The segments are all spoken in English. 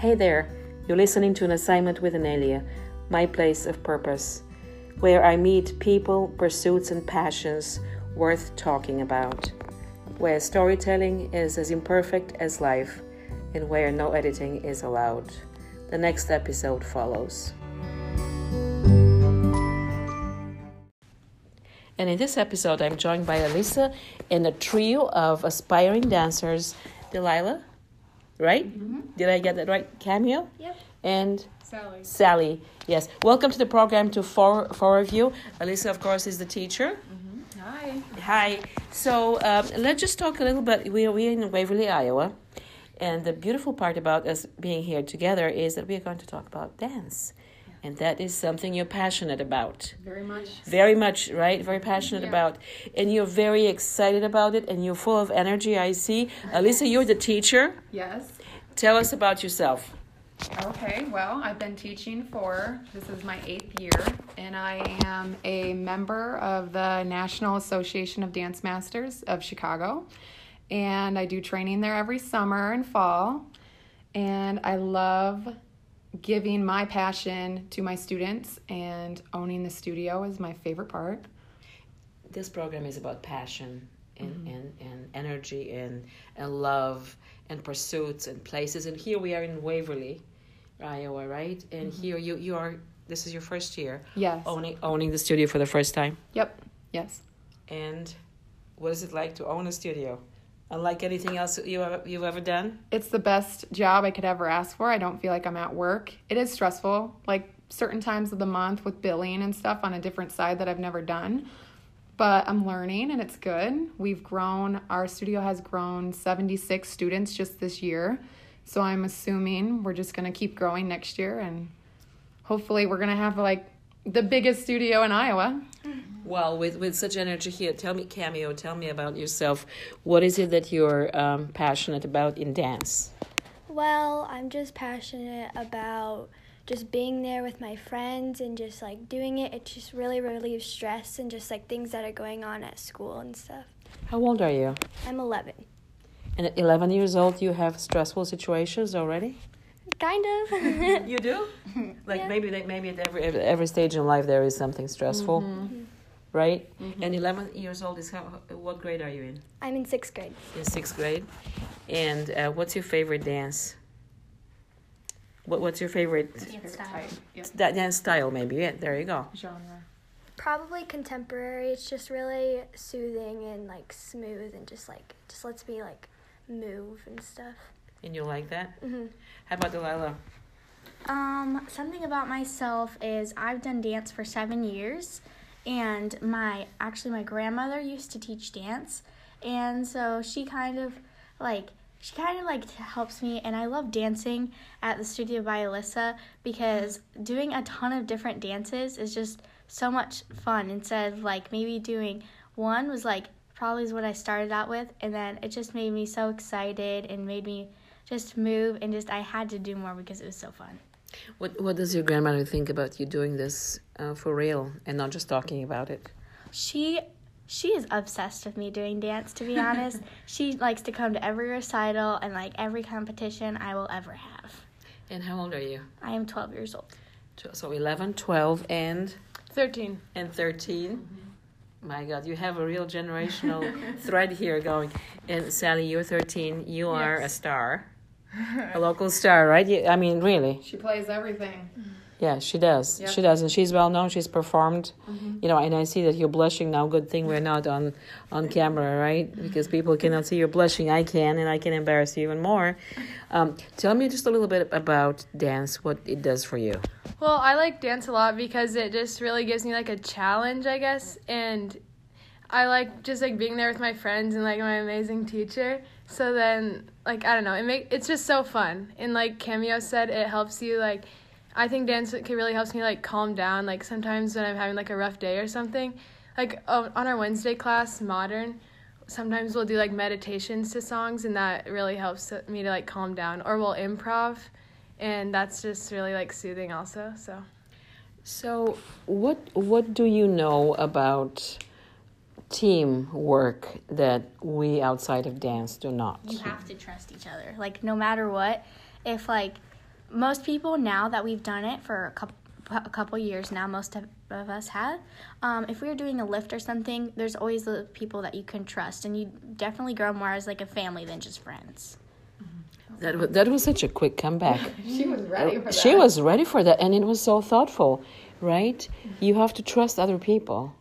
Hey there, you're listening to On Assignment with Anelia, my place of purpose, where I meet people, pursuits, and passions worth talking about, where storytelling is as imperfect as life, and where no editing is allowed. The next episode follows. And in this episode, I'm joined by Alyssa and a trio of aspiring dancers Delilah, right? Mm-hmm. Did I get that right? Cameo? Yep. And Sally. Sally, yes. Welcome to the program to four, four of you. Alyssa, of course, is the teacher. Mm-hmm. Hi. Hi. So um, let's just talk a little bit. We are, we are in Waverly, Iowa. And the beautiful part about us being here together is that we are going to talk about dance and that is something you're passionate about. Very much. Very much right? Very passionate yeah. about. And you're very excited about it and you're full of energy i see. Alyssa you're the teacher. Yes. Tell us about yourself. Okay well i've been teaching for this is my eighth year and i am a member of the national association of dance masters of chicago. And i do training there every summer and fall. And i love giving my passion to my students and owning the studio is my favorite part. This program is about passion and, mm-hmm. and, and energy and, and love and pursuits and places. And here we are in Waverly, Iowa, right? And mm-hmm. here you, you are, this is your first year. Yes. Owning, owning the studio for the first time. Yep. Yes. And what is it like to own a studio? Unlike anything else you ever, you've ever done? It's the best job I could ever ask for. I don't feel like I'm at work. It is stressful, like certain times of the month with billing and stuff on a different side that I've never done. But I'm learning and it's good. We've grown, our studio has grown 76 students just this year. So I'm assuming we're just going to keep growing next year and hopefully we're going to have like the biggest studio in Iowa. Well, with, with such energy here, tell me, Cameo, tell me about yourself. What is it that you're um, passionate about in dance? Well, I'm just passionate about just being there with my friends and just like doing it. It just really relieves stress and just like things that are going on at school and stuff. How old are you? I'm 11. And at 11 years old, you have stressful situations already? Kind of. you do? Like yeah. maybe maybe at every every stage in life there is something stressful. Mm-hmm right? Mm-hmm. And 11 years old is how? What grade are you in? I'm in sixth grade. In sixth grade, and uh, what's your favorite dance? What What's your favorite dance style? Yep. That dance style, maybe. Yeah, there you go. Genre. Probably contemporary. It's just really soothing and like smooth, and just like just lets me like move and stuff. And you like that? Mm-hmm. How about Delilah? Um, something about myself is I've done dance for seven years and my actually my grandmother used to teach dance. And so she kind of like she kind of like helps me and i love dancing at the studio by alyssa because doing a ton of different dances is just so much fun. Instead of like maybe doing one was like probably is what i started out with and then it just made me so excited and made me just move and just i had to do more because it was so fun what What does your grandmother think about you doing this uh, for real and not just talking about it? She she is obsessed with me doing dance. To be honest, she likes to come to every recital and like every competition I will ever have. And how old are you? I am twelve years old. So 11, 12, and 13. And 13. Mm-hmm. My God, you have a real generational thread here going. And Sally, you're 13. You are yes. a star a local star, right? I mean, really. She plays everything. Yeah, she does. Yep. She does, and she's well known. She's performed, mm-hmm. you know. And I see that you're blushing now. Good thing we're not on on camera, right? Because people cannot see you're blushing. I can, and I can embarrass you even more. Um, tell me just a little bit about dance. What it does for you. Well, I like dance a lot because it just really gives me like a challenge, I guess, and I like just like being there with my friends and like my amazing teacher. So then, like I don't know, it make it's just so fun. And like Cameo said, it helps you like. I think dance can really helps me like calm down. Like sometimes when I'm having like a rough day or something, like on our Wednesday class, modern, sometimes we'll do like meditations to songs, and that really helps me to like calm down. Or we'll improv, and that's just really like soothing also. So. So what what do you know about? Teamwork that we outside of dance do not. You have to trust each other. Like no matter what, if like most people now that we've done it for a couple a couple years now most of, of us have um, if we were doing a lift or something there's always the people that you can trust and you definitely grow more as like a family than just friends That was, that was such a quick comeback. She was ready for that. She was ready for that, and it was so thoughtful, right? You have to trust other people,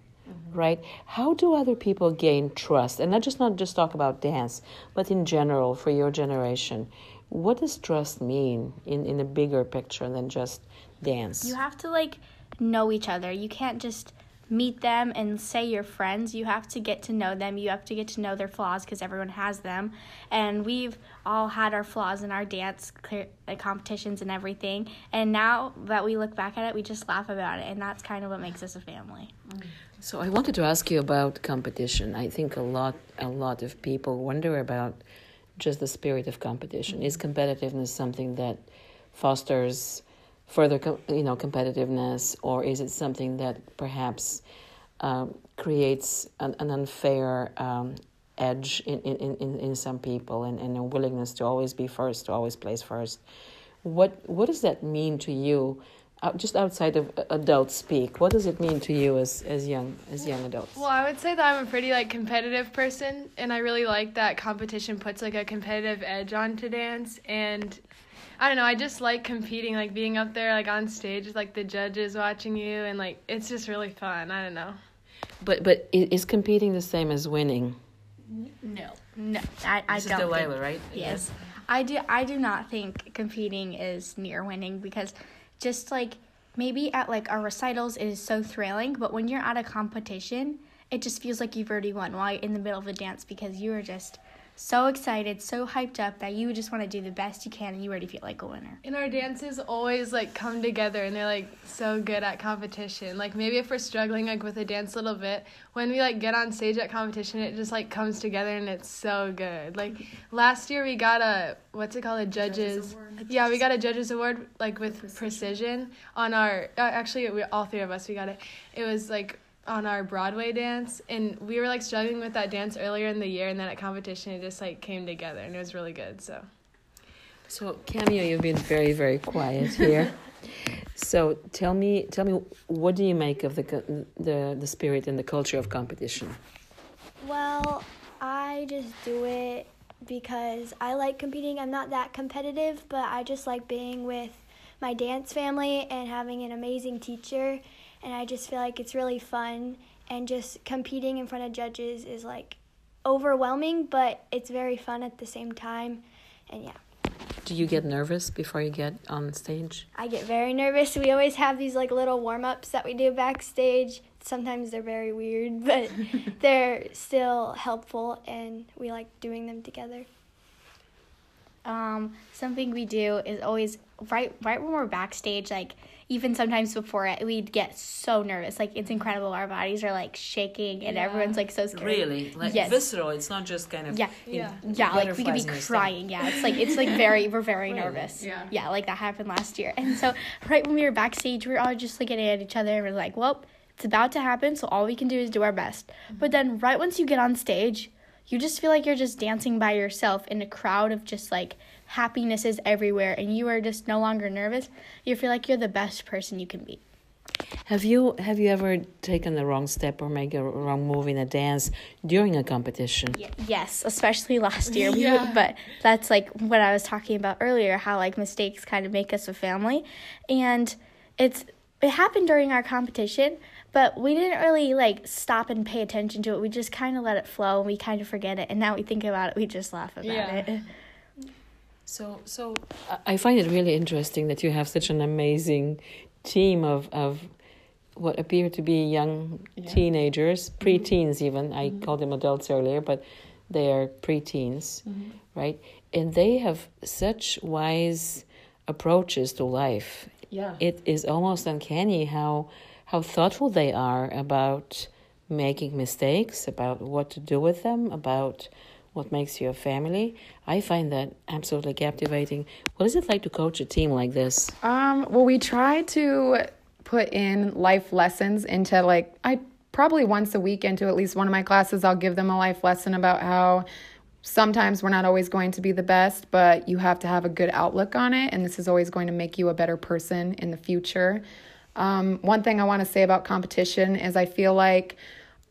right? How do other people gain trust? And not just not just talk about dance, but in general for your generation. What does trust mean in, in a bigger picture than just dance? you have to like know each other you can't just meet them and say you're friends. You have to get to know them. You have to get to know their flaws because everyone has them. And we've all had our flaws in our dance uh, competitions and everything. And now that we look back at it we just laugh about it. And that's kind of what makes us a family. So I wanted to ask you about competition. I think a lot a lot of people wonder about just the spirit of competition. Is competitiveness something that fosters further you know competitiveness or is it something that perhaps um, creates an, an unfair um, edge in, in, in, in some people and, and a willingness to always be first, to always place first. What what does that mean to you? Uh, just outside of uh, adult speak, what does it mean to you as, as young as young adults? Well, I would say that I'm a pretty like competitive person, and I really like that competition puts like a competitive edge onto dance. And I don't know, I just like competing, like being up there, like on stage with like the judges watching you, and like it's just really fun. I don't know. But but is competing the same as winning? no no i, I This is don't think- Delilah, right? Yes. I do I do not think competing is near winning because just like maybe at like our recitals it is so thrilling, but when you're at a competition, it just feels like you've already won while you're in the middle of a dance because you are just so excited, so hyped up that you just want to do the best you can and you already feel like a winner. And our dances always like come together, and they're like so good at competition. Like maybe if we're struggling like with a dance a little bit, when we like get on stage at competition, it just like comes together, and it's so good. Like last year we got a what's it called a judges. yeah, we got a judges award like with precision, on our uh, actually we all three of us we got it. It was like on our Broadway dance, and we were like struggling with that dance earlier in the year, and then at competition it just like came together, and it was really good. So. So Cameo, you've been very very quiet here. so tell me tell me what do you make of the the the spirit and the culture of competition? Well, I just do it because I like competing. I'm not that competitive, but I just like being with my dance family and having an amazing teacher. And I just feel like it's really fun. And just competing in front of judges is like overwhelming, but it's very fun at the same time. And yeah. Do you get nervous before you get on stage? I get very nervous. We always have these like little warm ups that we do backstage. Sometimes they're very weird, but they're still helpful and we like doing them together. Um, something we do is always right right when we're backstage, like even sometimes before it, we'd get so nervous. Like it's incredible. Our bodies are like shaking and everyone's like so scared. Really, like Yes. visceral. It's not just kind of Yeah. Yeah. Yeah, like we could be butterflies in your stomach. crying. Yeah, it's like it's like very we're very nervous. Yeah. Yeah, like that happened last year. And so right when we were backstage, we were all just looking at each other and we're like, Well, it's about to happen, so all we can do is do our best. Mm-hmm. But then right once you get on stage, you just feel like you're just dancing by yourself in a crowd of just like happiness is everywhere and you are just no longer nervous. You feel like you're the best person you can be. Have you have you ever taken the wrong step or make a wrong move in a dance during a competition? Yes, especially last year. We- Yeah. But that's like what I was talking about earlier, how like mistakes kind of make us a family. And it's it happened during our competition, but we didn't really like stop and pay attention to it. We just kind of let it flow and we kind of forget it. And now we think about it, we just laugh about Yeah. it. So so I- find it really interesting that you have such an amazing team of of what appear to be young teenagers, mm-hmm. pre-teens even. I mm-hmm. called them adults earlier, but they are pre-teens, mm-hmm. right? And they have such wise approaches to life. Yeah. It is almost uncanny how how thoughtful they are about making mistakes, about what to do with them, about what makes you a family. I find that absolutely captivating. What is it like to coach a team like this? Um, well, we try to put in life lessons into like I probably once a week into at least one of my classes I'll give them a life lesson about how sometimes we're not always going to be the best, but you have to have a good outlook on it, and this is always going to make you a better person in the future. Um, one thing I want to say about competition is I feel like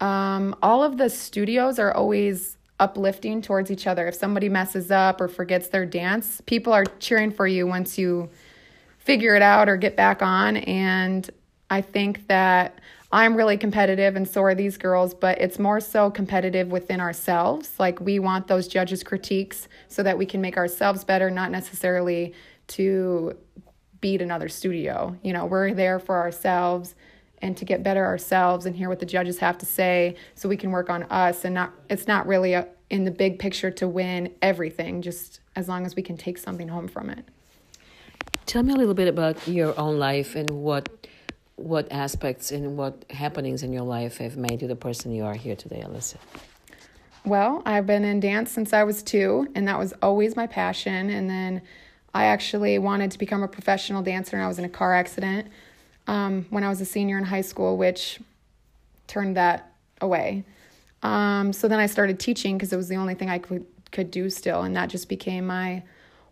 um, all of the studios are always uplifting towards each other. If somebody messes up or forgets their dance, people are cheering for you once you figure it out or get back on. And I think that I'm really competitive and so are these girls, but it's more so competitive within ourselves. Like we want those judges' critiques so that we can make ourselves better, not necessarily to beat another studio. You know, we're there for ourselves and to get better ourselves and hear what the judges have to say so we can work on us and not it's not really a, in the big picture to win everything just as long as we can take something home from it. Tell me a little bit about your own life and what what aspects and what happenings in your life have made you the person you are here today alyssa. Well i've been in dance since i was two and that was always my passion. And then i actually wanted to become a professional dancer and i was in a car accident um, when I was a senior in high school, which turned that away. Um, so then I started teaching because it was the only thing I could could do still, and that just became my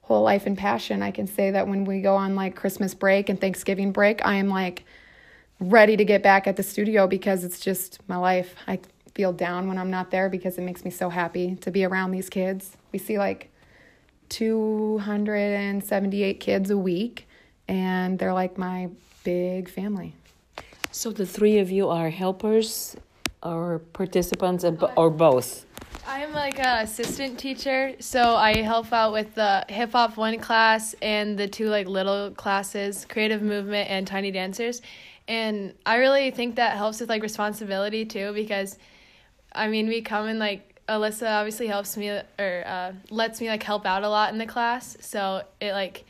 whole life and passion. I can say that when we go on like Christmas break and Thanksgiving break, I am like ready to get back at the studio because it's just my life. I feel down when I'm not there because it makes me so happy to be around these kids. We see like 278 kids a week, and they're like my big family. So the three of you are helpers or participants or both? I'm like an assistant teacher, so I help out with the hip hop one class and the two like little classes, creative movement and tiny dancers. And I really think that helps with like responsibility too because I mean, we come and like Alyssa obviously helps me or uh, lets me like help out a lot in the class, so it like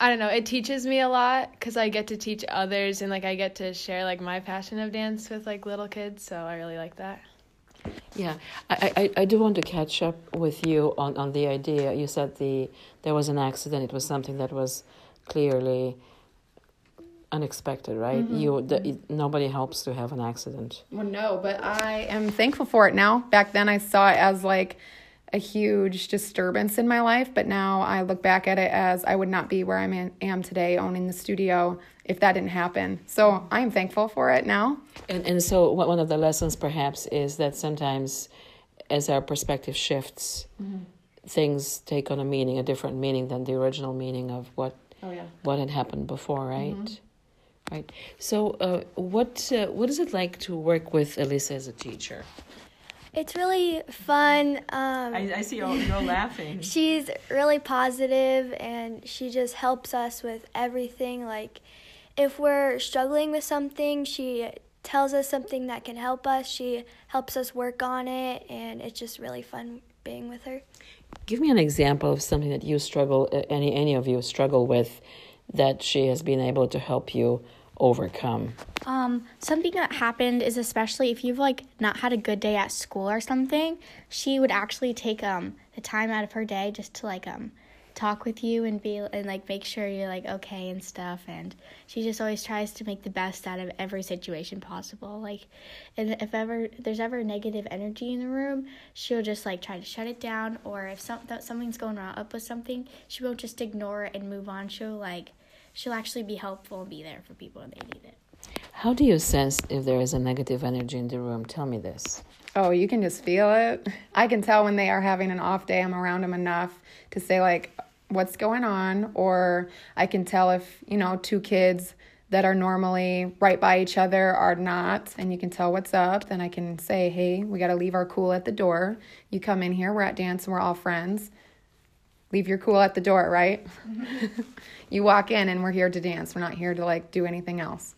I don't know, it teaches me a lot because I get to teach others and like I get to share like my passion of dance with like little kids. So I really like that. Yeah, I, I, I do want to catch up with you on, on the idea. You said the there was an accident. It was something that was clearly unexpected, right? Mm-hmm. You the, nobody helps to have an accident. Well, no, but I am thankful for it now. Back then, I saw it as like a huge disturbance in my life, but now I look back at it as I would not be where I am today owning the studio if that didn't happen. So I am thankful for it now. And and so one of the lessons perhaps is that sometimes as our perspective shifts, mm-hmm. things take on a meaning, a different meaning than the original meaning of what oh, yeah. what had happened before, right? Mm-hmm. Right. So, uh, what uh, what is it like to work with Alyssa as a teacher? It's really fun. Um, I, I see you're, you're laughing. She's really positive and she just helps us with everything. Like, if we're struggling with something, she tells us something that can help us. She helps us work on it, and it's just really fun being with her. Give me an example of something that you struggle, uh, any any of you struggle with, that she has been able to help you overcome? Um, something that happened is especially if you've like not had a good day at school or something, she would actually take um the time out of her day just to like um talk with you and be and like make sure you're like okay and stuff and she just always tries to make the best out of every situation possible like and if ever there's ever negative energy in the room she'll just like try to shut it down or if some, something's going wrong up with something she won't just ignore it and move on she'll like she'll actually be helpful and be there for people when they need it. How do you sense if there is a negative energy in the room? Tell me this. Oh, you can just feel it. I can tell when they are having an off day. I'm around them enough to say, like, what's going on. Or I can tell if, you know, two kids that are normally right by each other are not, and you can tell what's up. Then I can say, hey, we got to leave our cool at the door. You come in here, we're at dance and we're all friends. Leave your cool at the door, right? you walk in and we're here to dance. We're not here to like do anything else.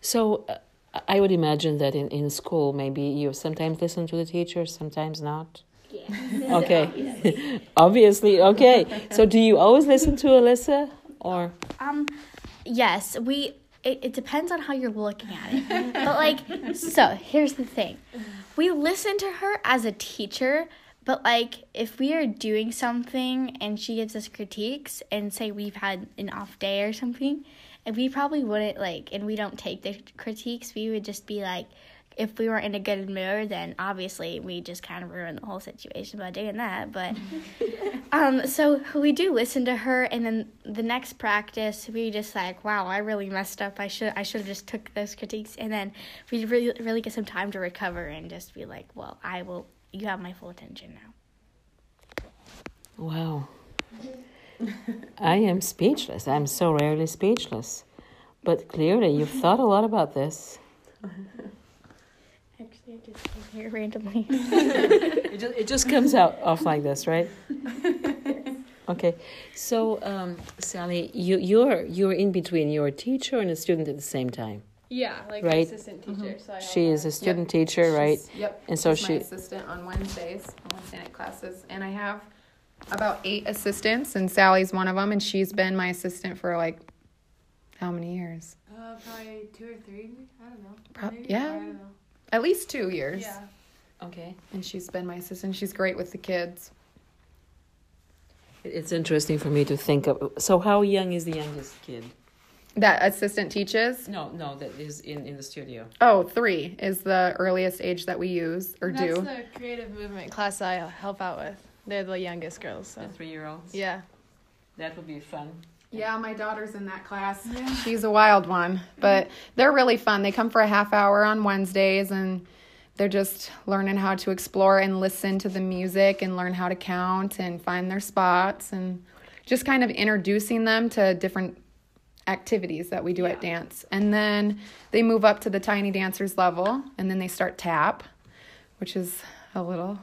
So uh, I would imagine that in, in school, maybe you sometimes listen to the teacher, sometimes not. Yeah. Okay. Obviously. Okay. So do you always listen to Alyssa or? Um, yes. We. It, it depends on how you're looking at it. but like, so here's the thing: we listen to her as a teacher but like if we are doing something and she gives us critiques and say we've had an off day or something, and we probably wouldn't like and we don't take the critiques, we would just be like if we weren't in a good mood, then obviously we just kind of ruined the whole situation by doing that. But um, so we do listen to her, and then the next practice we just like, wow, I really messed up. I should I should have just took those critiques, and then we really really get some time to recover and just be like, well, I will. You have my full attention now. Wow. I am speechless. I'm so rarely speechless. But clearly, you've thought a lot about this. Actually, I just came here randomly. It just, it just comes out off like this, right? Okay. So, um, Sally, you, you're you're in between. You're a teacher and a student at the same time. Yeah, like Right. assistant teacher. So I help She is a student teacher, right? She's- Yep. And so she's she- my assistant on Wednesdays, on Wednesday night classes, and I have about eight assistants, and Sally's one of them, and she's been my assistant for like how many years? Uh, probably two or three. I don't know. Pro- Maybe. yeah. I don't know. At least two years. Yeah. Okay. And she's been my assistant. She's great with the kids. It's interesting for me to think of. So, how young is the youngest kid? That assistant teaches. No, no, that is in, in the studio. Oh, three is the earliest age that we use or That's do. That's the creative movement class I help out with. They're the youngest girls. So. The three year olds? Yeah. That would be fun. Yeah, my daughter's in that class. Yeah. She's a wild one, but they're really fun. They come for a half hour on Wednesdays and they're just learning how to explore and listen to the music and learn how to count and find their spots and just kind of introducing them to different activities that we do at dance. And then they move up to the tiny dancers level and then they start tap, which is a little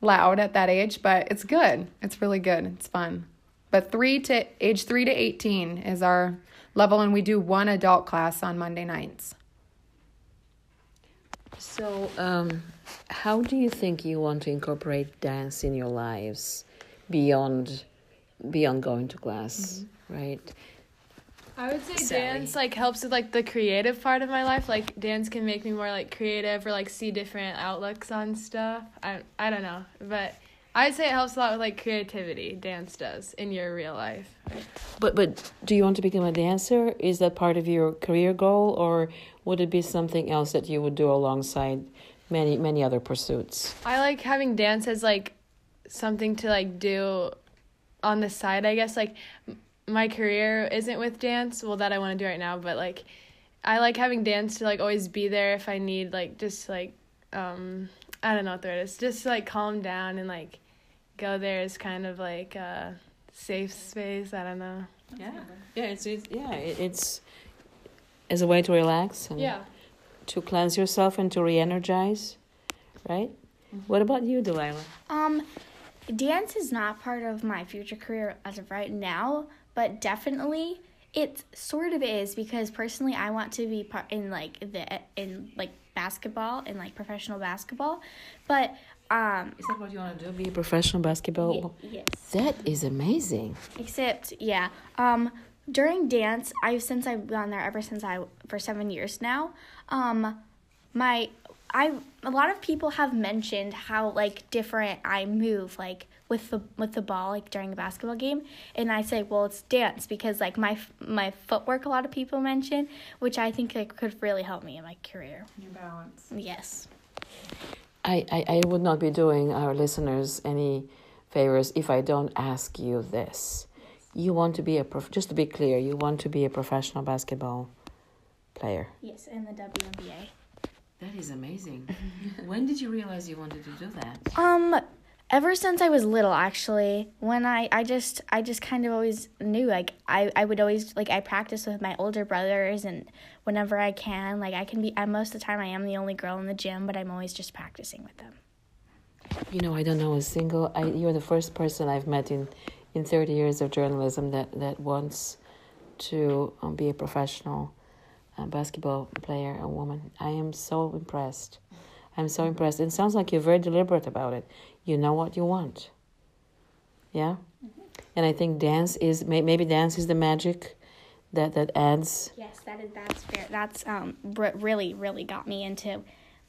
loud at that age, but it's good. It's really good. It's fun. But three to age three to eighteen is our level, and we do one adult class on Monday nights. So, um, how do you think you want to incorporate dance in your lives beyond beyond going to class, right? I would say Sally. dance like helps with like the creative part of my life. Like dance can make me more like creative or like see different outlooks on stuff. I I don't know, but I'd say it helps a lot with like creativity. Dance does in your real life. But but do you want to become a dancer? Is that part of your career goal, or would it be something else that you would do alongside many many other pursuits? I like having dance as like something to like do on the side, I guess. Like my career isn't with dance, well that I want to do right now, but like I like having dance to like always be there if I need like just like um I don't know what the word is. Just to, like calm down and like go there is kind of like a safe space. I don't know. Yeah, yeah, it's, it's yeah, it, it's as a way to relax and Yeah. to cleanse yourself and to re-energize, right? What about you, Delilah? Um, dance is not part of my future career as of right now, but definitely it sort of is because personally I want to be part in like the in like basketball and like professional basketball, but um Is that what you want to do? Be a professional basketball? yes. That is amazing. Except, yeah. Um, during dance, I've since I've gone there ever since I for seven years now. Um, my I a lot of people have mentioned how like different I move like with the with the ball like during a basketball game, and I say, well, it's dance because like my my footwork. A lot of people mention, which I think like, could really help me in my career. Your balance. Yes. I, I, I would not be doing our listeners any favors if I don't ask you this. You want to be a prof- just to be clear, you want to be a professional basketball player. Yes, in the WNBA. That is amazing. when did you realize you wanted to do that? Um, ever since I was little, actually, when I, I just I just kind of always knew like I, I would always like I practice with my older brothers and whenever I can like I can be I, most of the time I am the only girl in the gym but I'm always just practicing with them. You know, I don't know a single. I, you're the first person I've met in, in 30 years of journalism that, that wants to um, be a professional uh, basketball player, a woman. I am so impressed. I'm so impressed. It sounds like you're very deliberate about it. You know what you want. Yeah? And I think dance is, maybe dance is the magic that, that adds. Yes, that is that's fair. That's um really really got me into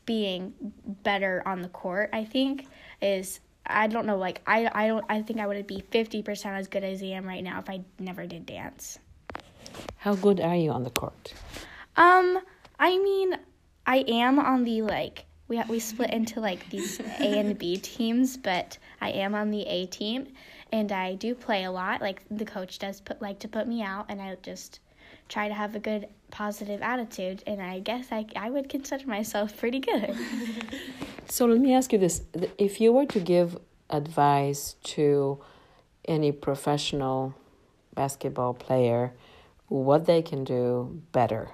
being better on the court. I think is I don't know like I I don't I think I would be fifty percent as good as I am right now if I never did dance. How good are you on the court? Um, I mean, I am on the like we we split into like these A and B teams, but I am on the A team, and I do play a lot. Like the coach does put like to put me out, and I just try to have a good positive attitude. And I guess I I would consider myself pretty good. So let me ask you this: if you were to give advice to any professional basketball player, what they can do better?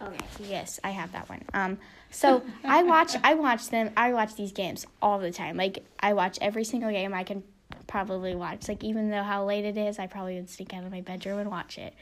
Okay. Yes, I have that one. Um, so I watch I watch them I watch these games all the time. Like I watch every single game I can probably watch. Like even though how late it is, I probably would sneak out of my bedroom and watch it.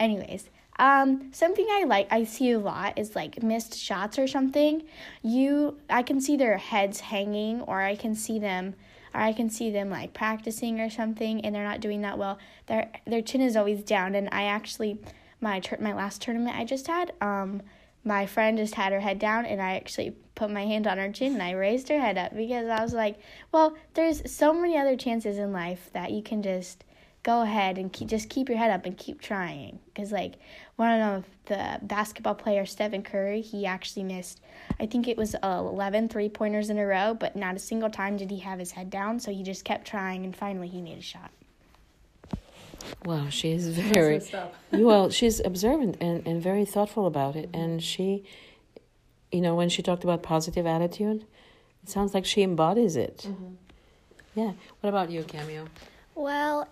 Anyways, um, something I like I see a lot is like missed shots or something. You I can see their heads hanging or I can see them or I can see them like practicing or something and they're not doing that well. Their their chin is always down and I actually my tur- my last tournament I just had um my friend just had her head down and I actually put my hand on her chin and I raised her head up because I was like, well, there's so many other chances in life that you can just go ahead and keep, just keep your head up and keep trying. Because, like, one of the basketball players, Stephen Curry, he actually missed, I think it was 11 three pointers in a row, but not a single time did he have his head down. So he just kept trying and finally he made a shot. Wow, she is very well. She's observant and, and very thoughtful about it, and she, you know, when she talked about positive attitude, it sounds like she embodies it. Mm-hmm. Yeah. What about you, Cameo? Well,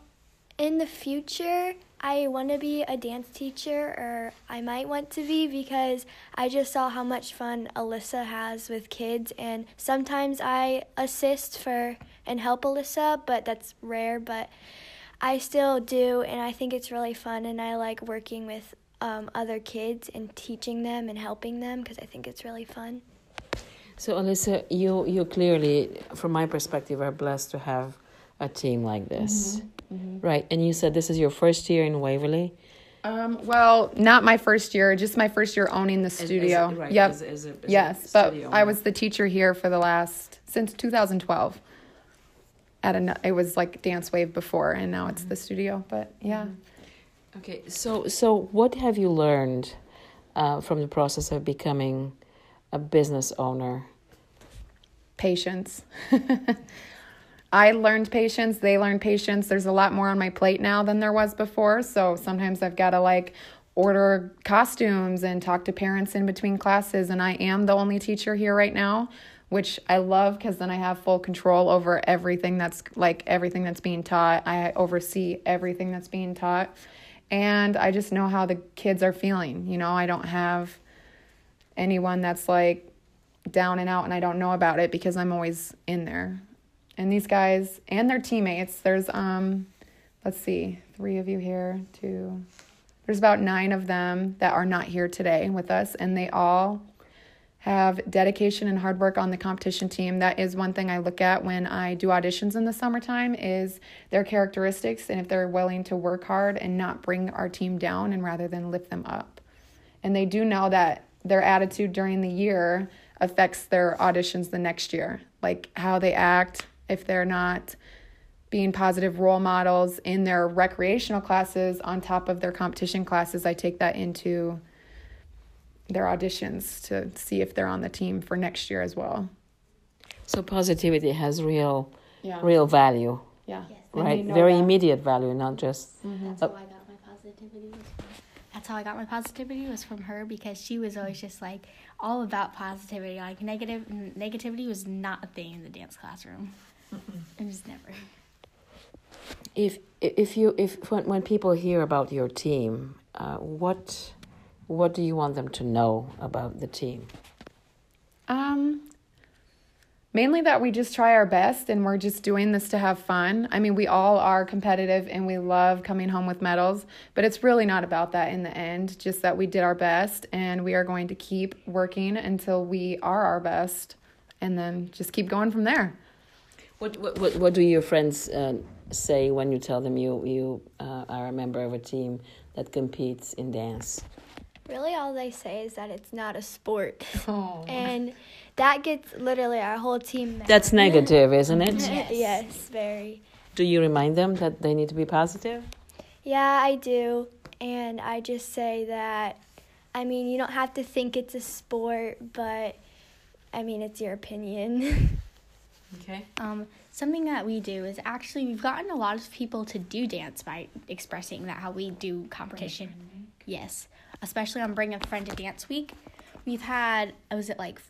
in the future, I want to be a dance teacher, or I might want to be because I just saw how much fun Alyssa has with kids, and sometimes I assist for and help Alyssa, but that's rare. But I still do, and I think it's really fun, and I like working with um, other kids and teaching them and helping them because I think it's really fun. So, Alyssa, you you clearly, from my perspective, are blessed to have a team like this, mm-hmm. Mm-hmm. right? And you said this is your first year in Waverly. Um, well, not my first year, just my first year owning the studio. As, as, right, yep. As, yes, but I was the teacher here for the last since 2012 at a it was like dance wave before and now it's the studio but yeah. Mm-hmm. okay so so what have you learned uh, from the process of becoming a business owner? Patience. I learned patience they learned patience. There's a lot more on my plate now than there was before so sometimes i've got to like order costumes and talk to parents in between classes and i am the only teacher here right now which I love because then I have full control over everything that's like everything that's being taught. I oversee everything that's being taught. And I just know how the kids are feeling. You know, I don't have anyone that's like down and out and I don't know about it because I'm always in there. And these guys and their teammates, there's um let's see, three of you here, two. There's about 9 of them that are not here today with us and they all have dedication and hard work on the competition team. That is one thing I look at when I do auditions in the summertime is their characteristics and if they're willing to work hard and not bring our team down and rather than lift them up. And they do know that their attitude during the year affects their auditions the next year, like how they act if they're not being positive role models in their recreational classes on top of their competition classes. I take that into their auditions to see if they're on the team for next year as well. So positivity has real, yeah. real value. Yeah. Yes. Right. Very that. immediate value, not just. Mm-hmm. That's uh, how I got my positivity. That's how I got my positivity was from her because she was always just like all about positivity. Like negative negativity was not a thing in the dance classroom. It was never. If if you if when when people hear about your team, uh, what what do you want them to know about the team? Um, mainly that we just try our best and we're just doing this to have fun. I mean, we all are competitive and we love coming home with medals, but it's really not about that in the end, just that we did our best and we are going to keep working until we are our best and then just keep going from there. What what what, what do your friends uh, say when you tell them you you uh, are a member of a team that competes in dance? Really, all they say is that it's not a sport. Oh. And that gets literally our whole team mad. That's negative, isn't it? yes. yes, very. Do you remind them that they need to be positive? Yeah, I do. And I just say that I mean, you don't have to think it's a sport, but I mean, it's your opinion. Okay. Um, something that we do is actually we've gotten a lot of people to do dance by expressing that how we do competition. Yes, especially on Bring a Friend to Dance Week. We've had I was it like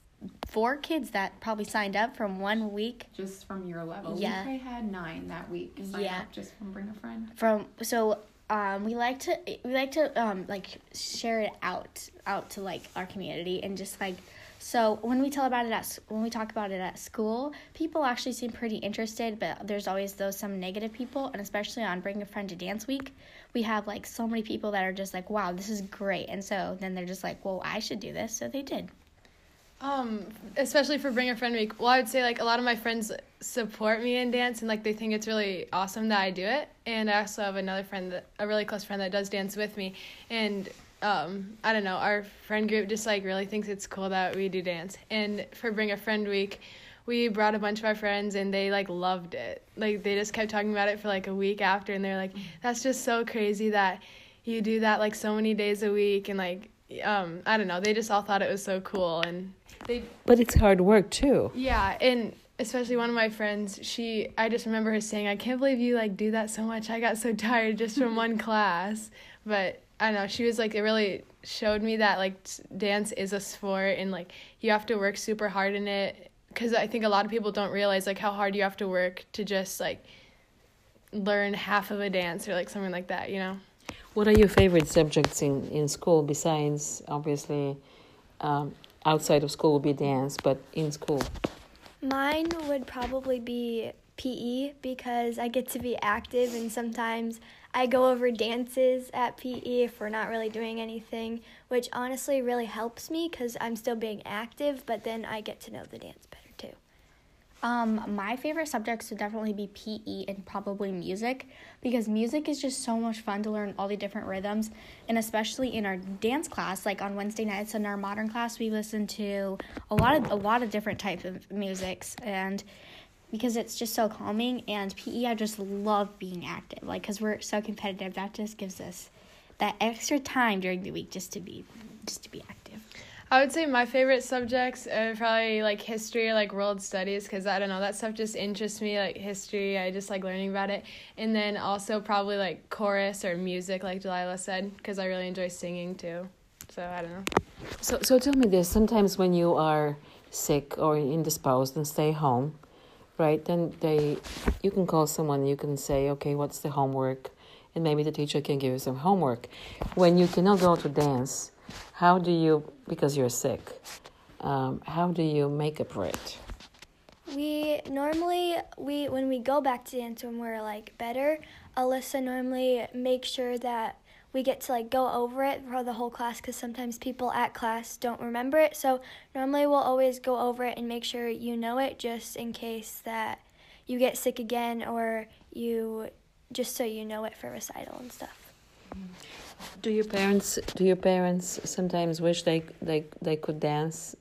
four kids that probably signed up from one week Just from your level. Yeah. We had nine that week. Yeah. just from Bring a Friend. from so um, we like to we like to um, like share it out out to like our community and just like so when we tell about it at when we talk about it at school people actually seem pretty interested but there's always those some negative people and especially on bring a friend to dance week we have like so many people that are just like wow this is great and so then they're just like well i should do this so they did Um, especially for Bring a Friend Week. Well, I would say like a lot of my friends support me in dance and like they think it's really awesome that I do it. And I also have another friend that a really close friend that does dance with me. And um, I don't know, our friend group just like really thinks it's cool that we do dance. And for Bring a Friend Week, we brought a bunch of our friends and they like loved it. Like they just kept talking about it for like a week after and they're like, that's just so crazy that you do that like so many days a week and like um I don't know, they just all thought it was so cool and they But it's hard work too. yeah, and especially one of my friends, she I just remember her saying, "I can't believe you like do that so much. I got so tired just from one class." But I don't know, she was like it really showed me that like s- dance is a sport and like you have to work super hard in it cuz I think a lot of people don't realize like how hard you have to work to just like learn half of a dance or like something like that, you know. What are your favorite subjects in, in school besides obviously um, outside of school would be dance, but in school? Mine would probably be PE because I get to be active and sometimes I go over dances at PE if we're not really doing anything, which honestly really helps me because I'm still being active, but then I get to know the dance better too. Um, my favorite subjects would definitely be PE and probably music because music is just so much fun to learn all the different rhythms and especially in our dance class like on Wednesday nights in our modern class we listen to a lot of a lot of different types of musics and because it's just so calming and PE I just love being active like cuz we're so competitive that just gives us that extra time during the week just to be just to be active. I would say my favorite subjects are probably like history or like world studies because I don't know that stuff just interests me like history I just like learning about it and then also probably like chorus or music like Delilah said because I really enjoy singing too so I don't know So, so tell me this. Sometimes when you are sick or indisposed and stay home, right? Then they, you can call someone. You can say, okay, what's the homework? And maybe the teacher can give you some homework. When you cannot go to dance, how do you? Because you're sick. Um, how do you make up for it? We normally we when we go back to dance when we're like better, Alyssa normally makes sure that we get to like go over it for the whole class because sometimes people at class don't remember it. So normally we'll always go over it and make sure you know it just in case that you get sick again or you just so you know it for recital and stuff. Do your parents? Do your parents sometimes wish they they they could dance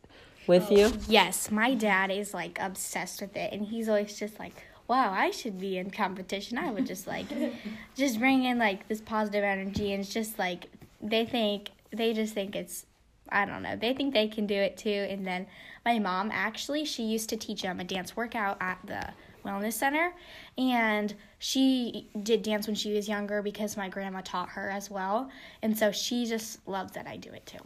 with you? Yes, my dad is like obsessed with it, and he's always just like, "Wow, I should be in competition." I would just like, just bring in like this positive energy, and it's just like they think they just think it's, I don't know, they think they can do it too. And then my mom actually, she used to teach them a dance workout at the wellness center, and she did dance when she was younger because my grandma taught her as well, and so she just loves that I do it too.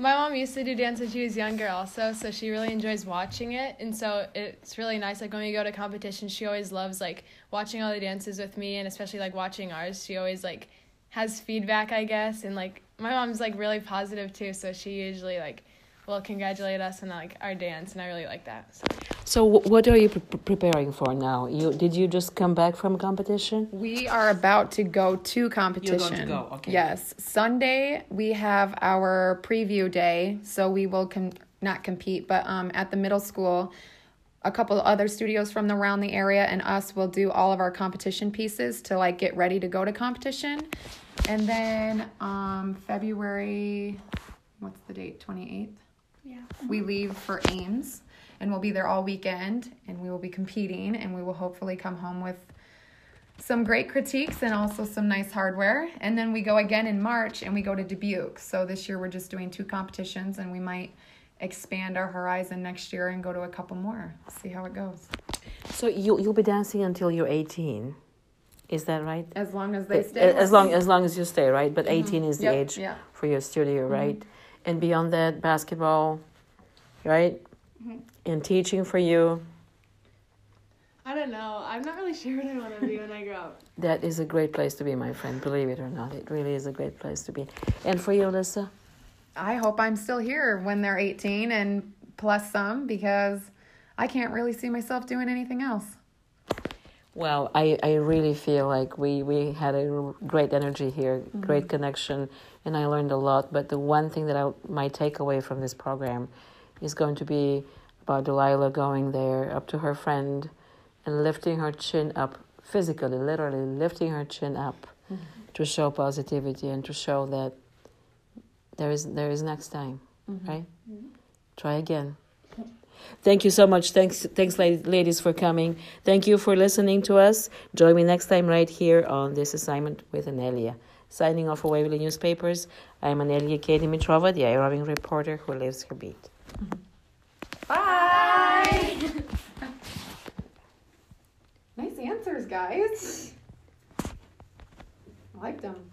My mom used to do dance when she was younger also, so she really enjoys watching it. And so it's really nice. Like when we go to competition, she always loves like watching all the dances with me and especially like watching ours. She always like has feedback, I guess. And like my mom's like really positive too, so she usually like will congratulate us on like our dance and I really like that. So. So wh- what are you pre- preparing for now? You did you just come back from competition? We are about to go to competition. You're going to go, okay. Yes. Sunday, we have our preview day. So we will com- not compete, but um, at the middle school, a couple of other studios from around the area and us will do all of our competition pieces to like get ready to go to competition. And then um, February, what's the date? 28th? Yeah. we leave for Ames and we'll be there all weekend and we will be competing and we will hopefully come home with some great critiques and also some nice hardware. And then we go again in March and we go to Dubuque. So this year we're just doing two competitions and we might expand our horizon next year and go to a couple more. See how it goes. So you you'll be dancing until you're 18. Is that right? As long as they eh, stay. Eh, as long as long as you stay, right? But mm-hmm. 18 is the Yep, age yeah. for your studio, mm-hmm. right? And beyond that, basketball, right? Mm-hmm. And teaching for you, I don't know. I'm not really sure what I want to be when I grow up. that is a great place to be, my friend. Believe it or not, it really is a great place to be. And for you, Alyssa? I hope I'm still here when they're 18 and plus some because I can't really see myself doing anything else. Well, I, I really feel like we, we had a great energy here, mm-hmm. great connection, and I learned a lot. But the one thing that I my takeaway from this program is going to be about Delilah going there up to her friend and lifting her chin up physically, literally lifting her chin up mm-hmm. to show positivity and to show that there is there is next time, mm-hmm. right? Mm-hmm. Try again. Thank you so much. Thanks, thanks, ladies, for coming. Thank you for listening to us. Join me next time right here on this assignment with Anelia. Signing off for Waverly Newspapers, I'm Anelia K. Dimitrova, the roving reporter who lives her beat. Bye. nice answers, guys. I liked them.